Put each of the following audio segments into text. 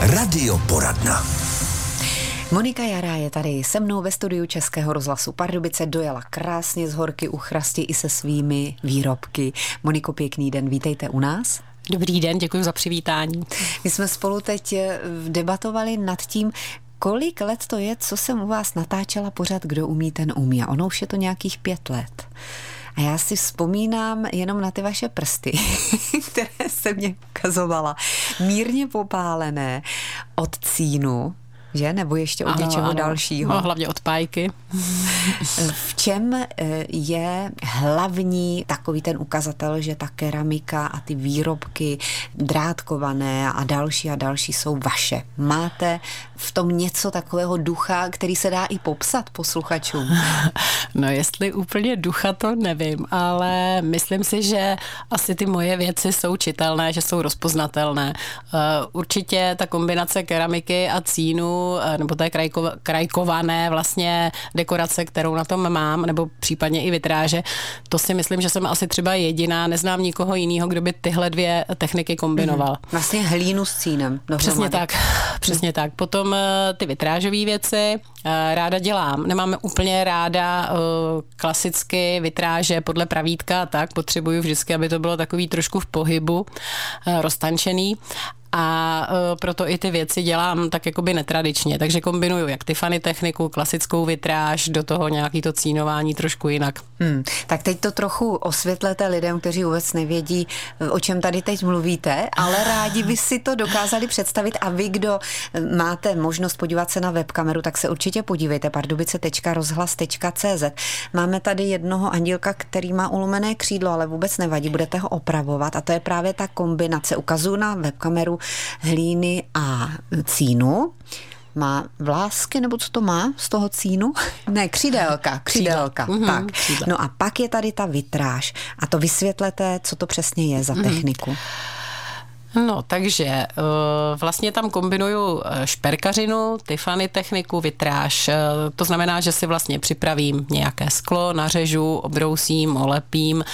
Radioporadna. Monika Jará je tady se mnou ve studiu Českého rozhlasu Pardubice, dojela krásně z horky u chrasti i se svými výrobky. Moniko, pěkný den, vítejte u nás. Dobrý den, děkuji za přivítání. My jsme spolu teď eh, debatovali nad tím, kolik let to je, co jsem u vás natáčela pořád, kdo umí, ten umí. A ono už je to nějakých pět let. A já si vzpomínám jenom na ty vaše prsty, které se mě ukazovala. Mírně popálené od cínu, že? Nebo ještě od ano, něčeho ano. dalšího? No, hlavně od pájky. v čem eh, je hlavní takový ten ukazatel, že ta keramika a ty výrobky drátkované a další a další jsou vaše? Máte v tom něco takového ducha, který se dá i popsat posluchačům? No jestli úplně ducha, to nevím, ale myslím si, že asi ty moje věci jsou čitelné, že jsou rozpoznatelné. Eh, určitě ta kombinace keramiky a cínu Eh, nebo té krajko, krajkované vlastně dekorace, kterou na tom mám, nebo případně i vitráže, to si myslím, že jsem asi třeba jediná, neznám nikoho jiného, kdo by tyhle dvě techniky kombinoval. Mm-hmm. Vlastně hlínu s cínem. Přesně tak, přesně mm. tak. Potom eh, ty vitrážové věci eh, ráda dělám. Nemáme úplně ráda klasicky vitráže podle pravítka, tak potřebuju vždycky, aby to bylo takový trošku v pohybu, roztančený a uh, proto i ty věci dělám tak jakoby netradičně, takže kombinuju jak Tiffany techniku, klasickou vitráž, do toho nějaký to cínování trošku jinak. Hmm, tak teď to trochu osvětlete lidem, kteří vůbec nevědí, o čem tady teď mluvíte, ale rádi by si to dokázali představit a vy, kdo máte možnost podívat se na webkameru, tak se určitě podívejte pardubice.rozhlas.cz. Máme tady jednoho andílka, který má ulomené křídlo, ale vůbec nevadí, budete ho opravovat a to je právě ta kombinace. Ukazuju na webkameru hlíny a cínu má vlásky, nebo co to má z toho cínu? Ne, křidelka, křidelka, mm-hmm, tak. No a pak je tady ta vitráž a to vysvětlete, co to přesně je za mm-hmm. techniku. No, takže eh, vlastně tam kombinuju eh, šperkařinu, Tiffany techniku, vitráž. Eh, to znamená, že si vlastně připravím nějaké sklo, nařežu, obrousím, olepím,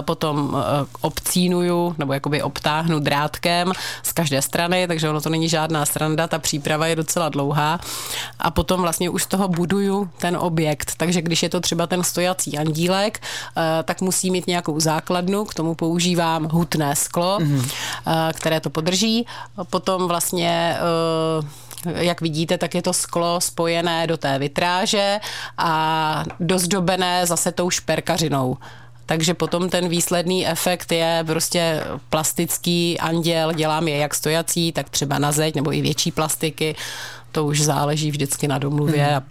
potom obcínuju nebo jakoby obtáhnu drátkem z každé strany, takže ono to není žádná sranda, ta příprava je docela dlouhá a potom vlastně už z toho buduju ten objekt, takže když je to třeba ten stojací andílek, tak musí mít nějakou základnu, k tomu používám hutné sklo, mm-hmm. které které to podrží. Potom vlastně eh, jak vidíte, tak je to sklo spojené do té vitráže a dozdobené zase tou šperkařinou. Takže potom ten výsledný efekt je prostě plastický anděl, dělám je jak stojací, tak třeba na zeď nebo i větší plastiky to už záleží vždycky na domluvě hmm. a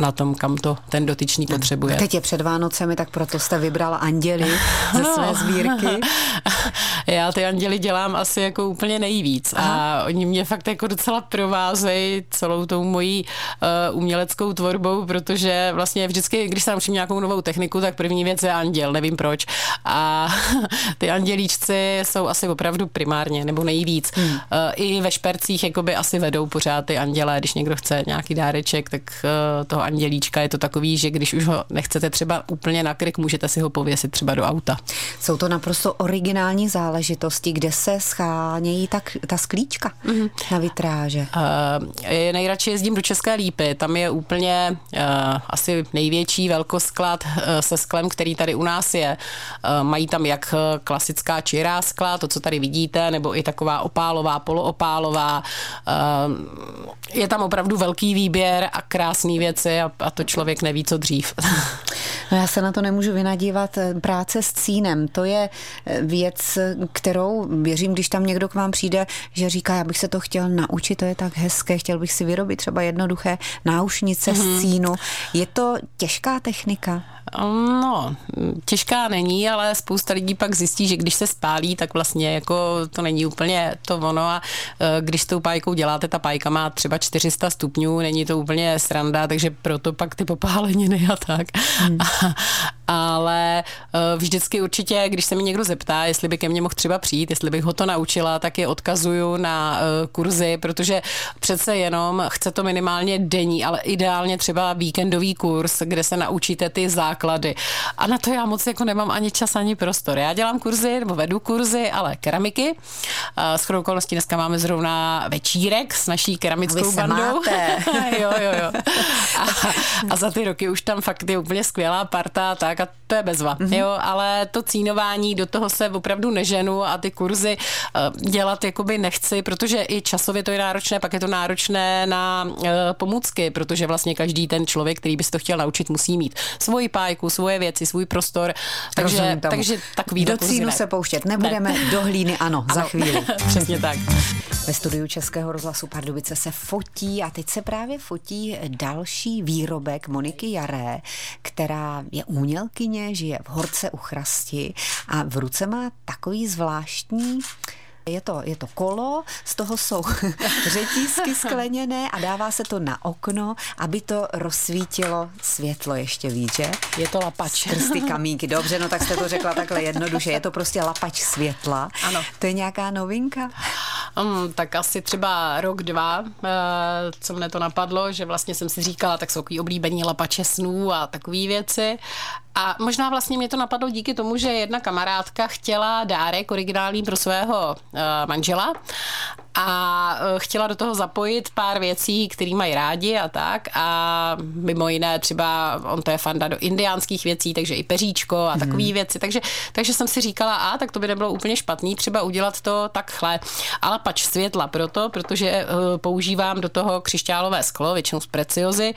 na tom, kam to ten dotyčný hmm. potřebuje. Teď je před Vánocemi, tak proto jste vybrala anděli ze no. své sbírky. Já ty anděly dělám asi jako úplně nejvíc Aha. a oni mě fakt jako docela provázejí celou tou mojí uh, uměleckou tvorbou, protože vlastně vždycky, když se naučím nějakou novou techniku, tak první věc je anděl, nevím proč. A ty andělíčci jsou asi opravdu primárně nebo nejvíc. Hmm. Uh, I ve špercích jakoby asi vedou pořád ty anděly anděle, když někdo chce nějaký dáreček, tak uh, toho andělíčka je to takový, že když už ho nechcete třeba úplně na kryk, můžete si ho pověsit třeba do auta. Jsou to naprosto originální záležitosti, kde se schánějí tak, ta sklíčka mm-hmm. na vitráže. Uh, nejradši jezdím do České Lípy, tam je úplně uh, asi největší velkosklad uh, se sklem, který tady u nás je. Uh, mají tam jak klasická čirá skla, to, co tady vidíte, nebo i taková opálová, poloopálová. Uh, je tam opravdu velký výběr a krásné věci a, a to člověk neví, co dřív. No já se na to nemůžu vynadívat. Práce s cínem, to je eh, věc, kterou věřím, když tam někdo k vám přijde, že říká, já bych se to chtěl naučit, to je tak hezké, chtěl bych si vyrobit třeba jednoduché náušnice mm-hmm. z cínu. Je to těžká technika? No, těžká není, ale spousta lidí pak zjistí, že když se spálí, tak vlastně jako to není úplně to ono a e, když s tou pájkou děláte, ta pájka má třeba 400 stupňů, není to úplně sranda, takže proto pak ty popáleniny a tak. Hmm. A, ale uh, vždycky určitě, když se mi někdo zeptá, jestli by ke mně mohl třeba přijít, jestli bych ho to naučila, tak je odkazuju na uh, kurzy, protože přece jenom chce to minimálně denní, ale ideálně třeba víkendový kurz, kde se naučíte ty základy. A na to já moc jako nemám ani čas, ani prostor. Já dělám kurzy, nebo vedu kurzy, ale keramiky. S chodou okolností dneska máme zrovna večírek s naší keramickou bandou. jo, jo, jo. A, a za ty roky už tam fakt je úplně skvělá parta, tak a to je bezva, mm-hmm. jo, ale to cínování, do toho se opravdu neženu a ty kurzy uh, dělat jakoby nechci, protože i časově to je náročné, pak je to náročné na uh, pomůcky, protože vlastně každý ten člověk, který by se to chtěl naučit, musí mít svoji pájku, svoje věci, svůj prostor, takže, takže takový Do cínu se pouštět nebudeme, ne. do hlíny ano, ano, za chvíli. Přesně tak. Ve studiu Českého rozhlasu Pardubice se fotí a teď se právě fotí další výrobek Moniky Jaré, která je umělkyně, žije v Horce u Chrasti a v ruce má takový zvláštní je to, je to kolo, z toho jsou řetízky skleněné a dává se to na okno, aby to rozsvítilo světlo ještě víc, že? Je to lapač. Skrz ty kamínky. Dobře, no tak jste to řekla takhle jednoduše. Je to prostě lapač světla. Ano. To je nějaká novinka? Um, tak asi třeba rok, dva, uh, co mne to napadlo, že vlastně jsem si říkala, tak jsou takový oblíbení lapače snů a takové věci. A možná vlastně mě to napadlo díky tomu, že jedna kamarádka chtěla dárek originální pro svého uh, manžela a e, chtěla do toho zapojit pár věcí, které mají rádi a tak. A mimo jiné třeba on to je fanda do indiánských věcí, takže i peříčko a takové mm. věci, takže, takže jsem si říkala, a tak to by nebylo úplně špatný třeba udělat to takhle, ale pač světla proto, protože uh, používám do toho křišťálové sklo, většinou z preciozy.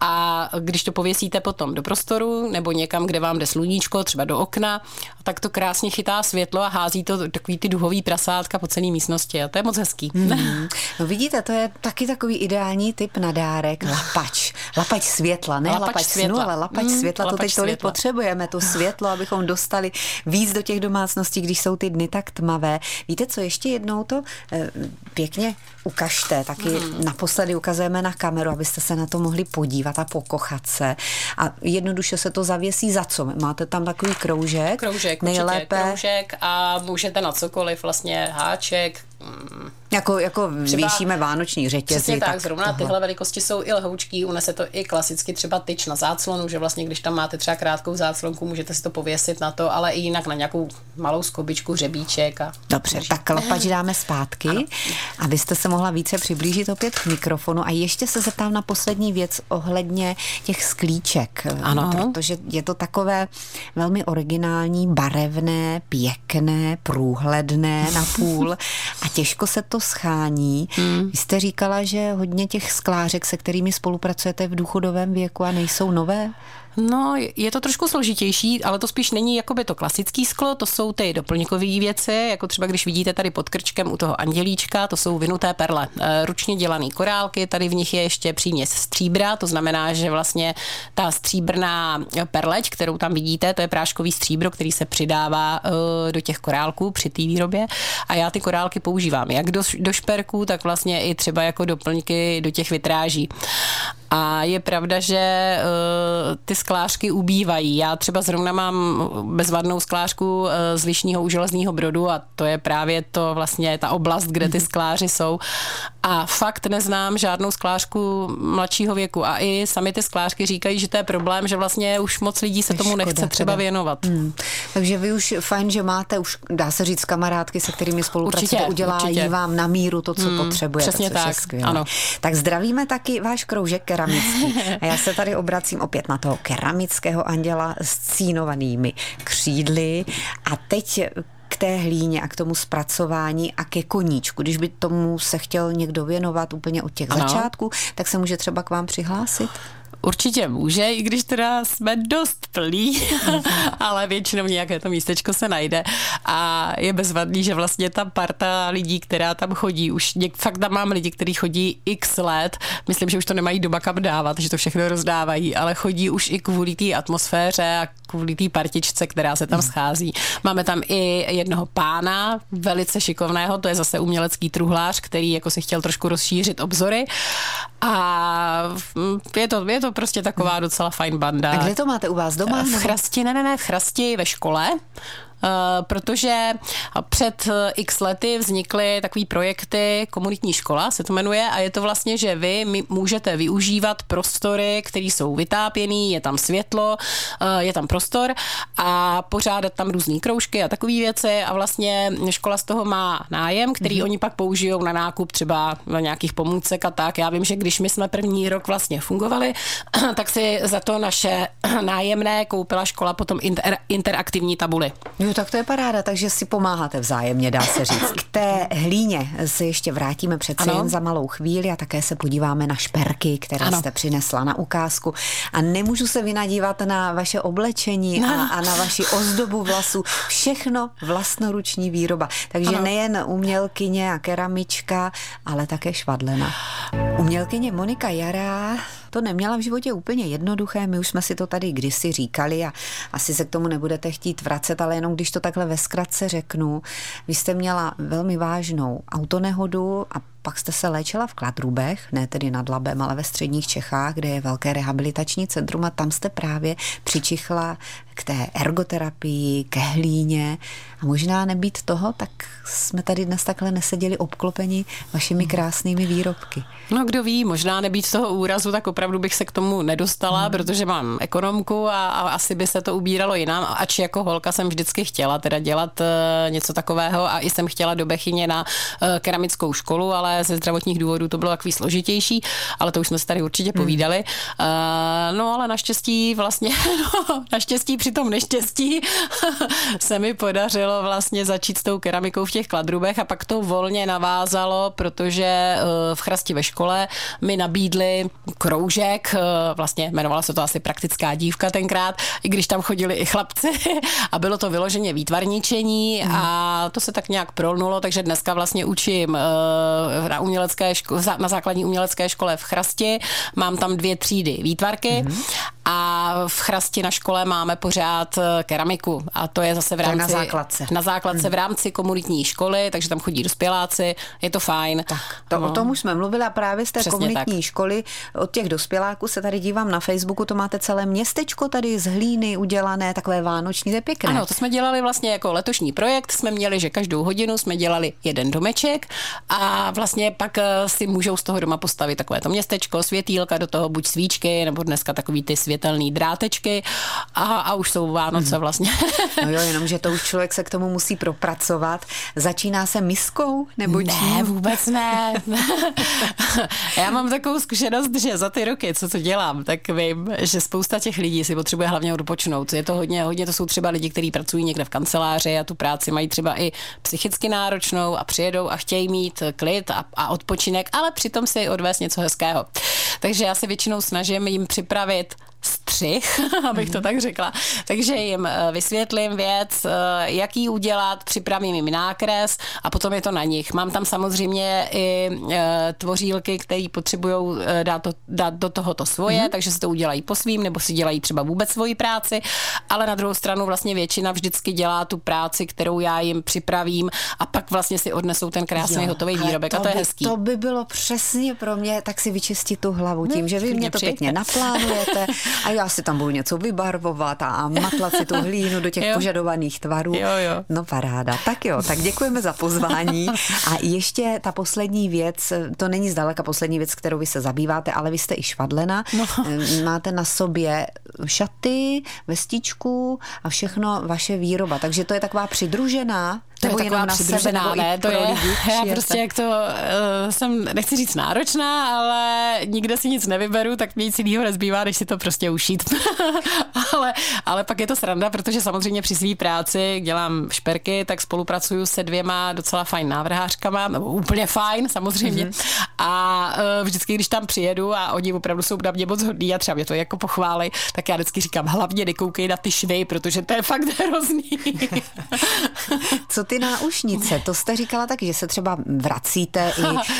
A když to pověsíte potom do prostoru nebo někam, kde vám jde sluníčko, třeba do okna, tak to krásně chytá světlo a hází to takový ty duhový prasátka po celé místnosti. A to je moc hezký hezký. Mm. No vidíte, to je taky takový ideální typ na dárek. Lapač. Lapač světla, ne lapač, lapač světla. snu, ale lapač mm, světla. Lapač to teď tolik světla. potřebujeme, to světlo, abychom dostali víc do těch domácností, když jsou ty dny tak tmavé. Víte co, ještě jednou to eh, pěkně ukažte, taky mm. naposledy ukazujeme na kameru, abyste se na to mohli podívat a pokochat se. A jednoduše se to zavěsí za co? Máte tam takový kroužek? Kroužek, nejlépe. Určitě, kroužek a můžete na cokoliv, vlastně háček, jako, jako třeba, věšíme vánoční řetězy. Přesně tak, tak zrovna aha. tyhle velikosti jsou i lhoučký, unese to i klasicky třeba tyč na záclonu, že vlastně když tam máte třeba krátkou záclonku, můžete si to pověsit na to, ale i jinak na nějakou malou skobičku, řebíček. A Dobře, drží. tak lapač dáme zpátky, ano. abyste se mohla více přiblížit opět k mikrofonu a ještě se zeptám na poslední věc ohledně těch sklíček. Ano. Protože je to takové velmi originální, barevné, pěkné, průhledné na půl a těžko se to schání. Hmm. Vy jste říkala, že hodně těch sklářek, se kterými spolupracujete v důchodovém věku a nejsou nové? No, je to trošku složitější, ale to spíš není jakoby to klasický sklo, to jsou ty doplňkové věci, jako třeba když vidíte tady pod krčkem u toho andělíčka, to jsou vinuté perle, eh, ručně dělané korálky, tady v nich je ještě příměs stříbra, to znamená, že vlastně ta stříbrná perleť, kterou tam vidíte, to je práškový stříbro, který se přidává eh, do těch korálků při té výrobě a já ty korálky používám jak do, do šperků, tak vlastně i třeba jako doplňky do těch vitráží. A je pravda, že uh, ty sklářky ubývají. Já třeba zrovna mám bezvadnou sklářku uh, z Lišního u železného brodu a to je právě to vlastně ta oblast, kde ty skláři jsou. A fakt neznám žádnou sklářku mladšího věku. A i sami ty sklářky říkají, že to je problém, že vlastně už moc lidí se tomu Škoda, nechce třeba teda. věnovat. Hmm. Takže vy už fajn, že máte už, dá se říct, kamarádky, se kterými spolupracujete, udělají určitě. vám na míru to, co hmm, potřebujete. Přesně tak, ano. Tak zdravíme taky váš kroužek keramický. A já se tady obracím opět na toho keramického anděla s cínovanými křídly. A teď k té hlíně a k tomu zpracování a ke koníčku. Když by tomu se chtěl někdo věnovat úplně od těch ano. začátků, tak se může třeba k vám přihlásit? Určitě může, i když teda jsme dost plní, ale většinou nějaké to místečko se najde a je bezvadný, že vlastně ta parta lidí, která tam chodí, už něk, fakt tam mám lidi, kteří chodí x let, myslím, že už to nemají doma kam dávat, že to všechno rozdávají, ale chodí už i kvůli té atmosféře a kvůli té partičce, která se tam hmm. schází. Máme tam i jednoho pána, velice šikovného, to je zase umělecký truhlář, který jako si chtěl trošku rozšířit obzory A je to, je to prostě taková docela fajn banda. A kde to máte u vás doma? V Chrasti, ne, ne, ne, v Chrasti ve škole. Eh, protože před eh, x lety vznikly takové projekty, komunitní škola se to jmenuje, a je to vlastně, že vy můžete využívat prostory, které jsou vytápěný, je tam světlo, eh, je tam prostor a pořádat tam různé kroužky a takové věci a vlastně škola z toho má nájem, který mm-hmm. oni pak použijou na nákup třeba na nějakých pomůcek a tak. Já vím, že když my jsme první rok vlastně fungovali, tak si za to naše nájemné koupila škola potom inter, interaktivní tabuly. Jo, tak to je paráda, takže si pomáháte vzájemně, dá se říct. K té hlíně se ještě vrátíme přece ano. jen za malou chvíli a také se podíváme na šperky, které ano. jste přinesla na ukázku. A nemůžu se vynadívat na vaše oblečení a, a na vaši ozdobu vlasů. Všechno vlastnoruční výroba. Takže ano. nejen umělkyně a keramička, ale také švadlena. Umělkyně Monika Jará to neměla v životě úplně jednoduché, my už jsme si to tady kdysi říkali a asi se k tomu nebudete chtít vracet, ale jenom když to takhle ve zkratce řeknu, vy jste měla velmi vážnou autonehodu a pak jste se léčila v Kladrubech, ne tedy nad Labem, ale ve středních Čechách, kde je velké rehabilitační centrum a tam jste právě přičichla k té ergoterapii, ke hlíně a možná nebýt toho, tak jsme tady dnes takhle neseděli obklopeni vašimi krásnými výrobky. No kdo ví, možná nebýt toho úrazu, tak opravdu bych se k tomu nedostala, hmm. protože mám ekonomku a, a asi by se to ubíralo jinam, ač jako holka jsem vždycky chtěla teda dělat uh, něco takového a i jsem chtěla do Bechyně na uh, keramickou školu, ale ze zdravotních důvodů to bylo takový složitější, ale to už jsme se tady určitě hmm. povídali. Uh, no ale naštěstí vlastně, no, naštěstí při tom neštěstí se mi podařilo vlastně začít s tou keramikou v těch kladrubech a pak to volně navázalo, protože v Chrasti ve škole mi nabídli kroužek, vlastně jmenovala se to asi praktická dívka tenkrát, i když tam chodili i chlapci a bylo to vyloženě výtvarničení hmm. a to se tak nějak prolnulo, takže dneska vlastně učím na umělecké škole, na základní umělecké škole v Chrasti. Mám tam dvě třídy výtvarky mm-hmm. A v Chrasti na škole máme pořád eh, keramiku a to je zase v rámci... na základce. Na základce mm. v rámci komunitní školy, takže tam chodí dospěláci, je to fajn. Tak, to, no. o tom už jsme mluvili a právě z té Přesně komunitní tak. školy od těch dospěláků se tady dívám na Facebooku, to máte celé městečko tady z hlíny udělané, takové vánoční, to je pěkné. Ano, to jsme dělali vlastně jako letošní projekt, jsme měli, že každou hodinu jsme dělali jeden domeček a vlastně pak eh, si můžou z toho doma postavit takové to městečko, světýlka, do toho buď svíčky, nebo dneska takový ty světelný drátečky a, a už jsou Vánoce hmm. vlastně. No jo, jenom, že to už člověk se k tomu musí propracovat. Začíná se miskou nebo čím? Ne, vůbec ne. Já mám takovou zkušenost, že za ty roky, co to dělám, tak vím, že spousta těch lidí si potřebuje hlavně odpočnout. Je to hodně, hodně to jsou třeba lidi, kteří pracují někde v kanceláři a tu práci mají třeba i psychicky náročnou a přijedou a chtějí mít klid a, a odpočinek, ale přitom si odvést něco hezkého. Takže já se většinou snažím jim připravit střih, abych to tak řekla. Takže jim eh, vysvětlím věc, eh, jak ji udělat, připravím jim nákres a potom je to na nich. Mám tam samozřejmě i eh, tvořílky, které potřebují dát, to, dát do tohoto svoje, mm-hmm. takže si to udělají po svým, nebo si dělají třeba vůbec svoji práci, ale na druhou stranu vlastně většina vždycky dělá tu práci, kterou já jim připravím a pak vlastně si odnesou ten krásný jo, hotový výrobek a to je hezký. To by bylo přesně pro mě, tak si vyčistit tu hlavu tím, no, že vy mě to pěkně naplánujete a já si tam budu něco vybarvovat a matlat si tu hlínu do těch jo. požadovaných tvarů. Jo, jo. No paráda. Tak jo, tak děkujeme za pozvání. A ještě ta poslední věc, to není zdaleka poslední věc, kterou vy se zabýváte, ale vy jste i švadlena. No. Máte na sobě šaty, vestičku a všechno vaše výroba. Takže to je taková přidružená to nebo je taková na sebe, ne, to je, lidi já prostě jak to uh, jsem, nechci říct náročná, ale nikde si nic nevyberu, tak nic jiného nezbývá, než si to prostě ušít. ale, ale pak je to sranda, protože samozřejmě při své práci dělám šperky, tak spolupracuju se dvěma docela fajn návrhářkama, nebo úplně fajn samozřejmě. Mm-hmm. A uh, vždycky, když tam přijedu a oni opravdu jsou na mě moc hodní a třeba mě to jako pochválej, tak já vždycky říkám, hlavně nekoukej na ty švy, protože to je fakt hrozný. Co ty Ty náušnice, to jste říkala taky, že se třeba vracíte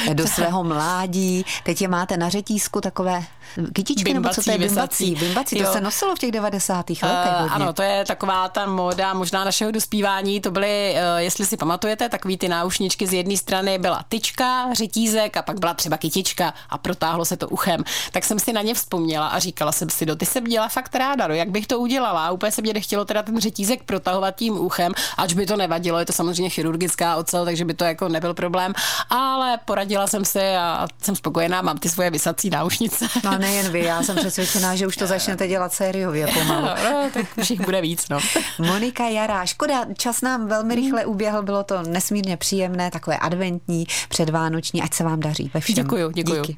i do svého mládí. Teď je máte na řetízku takové kytičky, bimbací, nebo co to je bimbací? Bimbací, to jo. se nosilo v těch 90. letech uh, Ano, to je taková ta móda možná našeho dospívání. To byly, uh, jestli si pamatujete, takový ty náušničky z jedné strany byla tyčka, řetízek a pak byla třeba kytička a protáhlo se to uchem. Tak jsem si na ně vzpomněla a říkala jsem si, do ty jsem dělala fakt ráda, no, jak bych to udělala. A úplně se mě nechtělo teda ten řetízek protahovat tím uchem, ač by to nevadilo, je to samozřejmě chirurgická ocel, takže by to jako nebyl problém. Ale poradila jsem se a jsem spokojená, mám ty svoje vysací náušnice. No nejen vy, já jsem přesvědčená, že už to začnete dělat sériově pomalu. No, tak už jich bude víc, no. Monika Jará, škoda, čas nám velmi rychle uběhl, bylo to nesmírně příjemné, takové adventní, předvánoční, ať se vám daří ve všem. Děkuju, děkuju. Díky.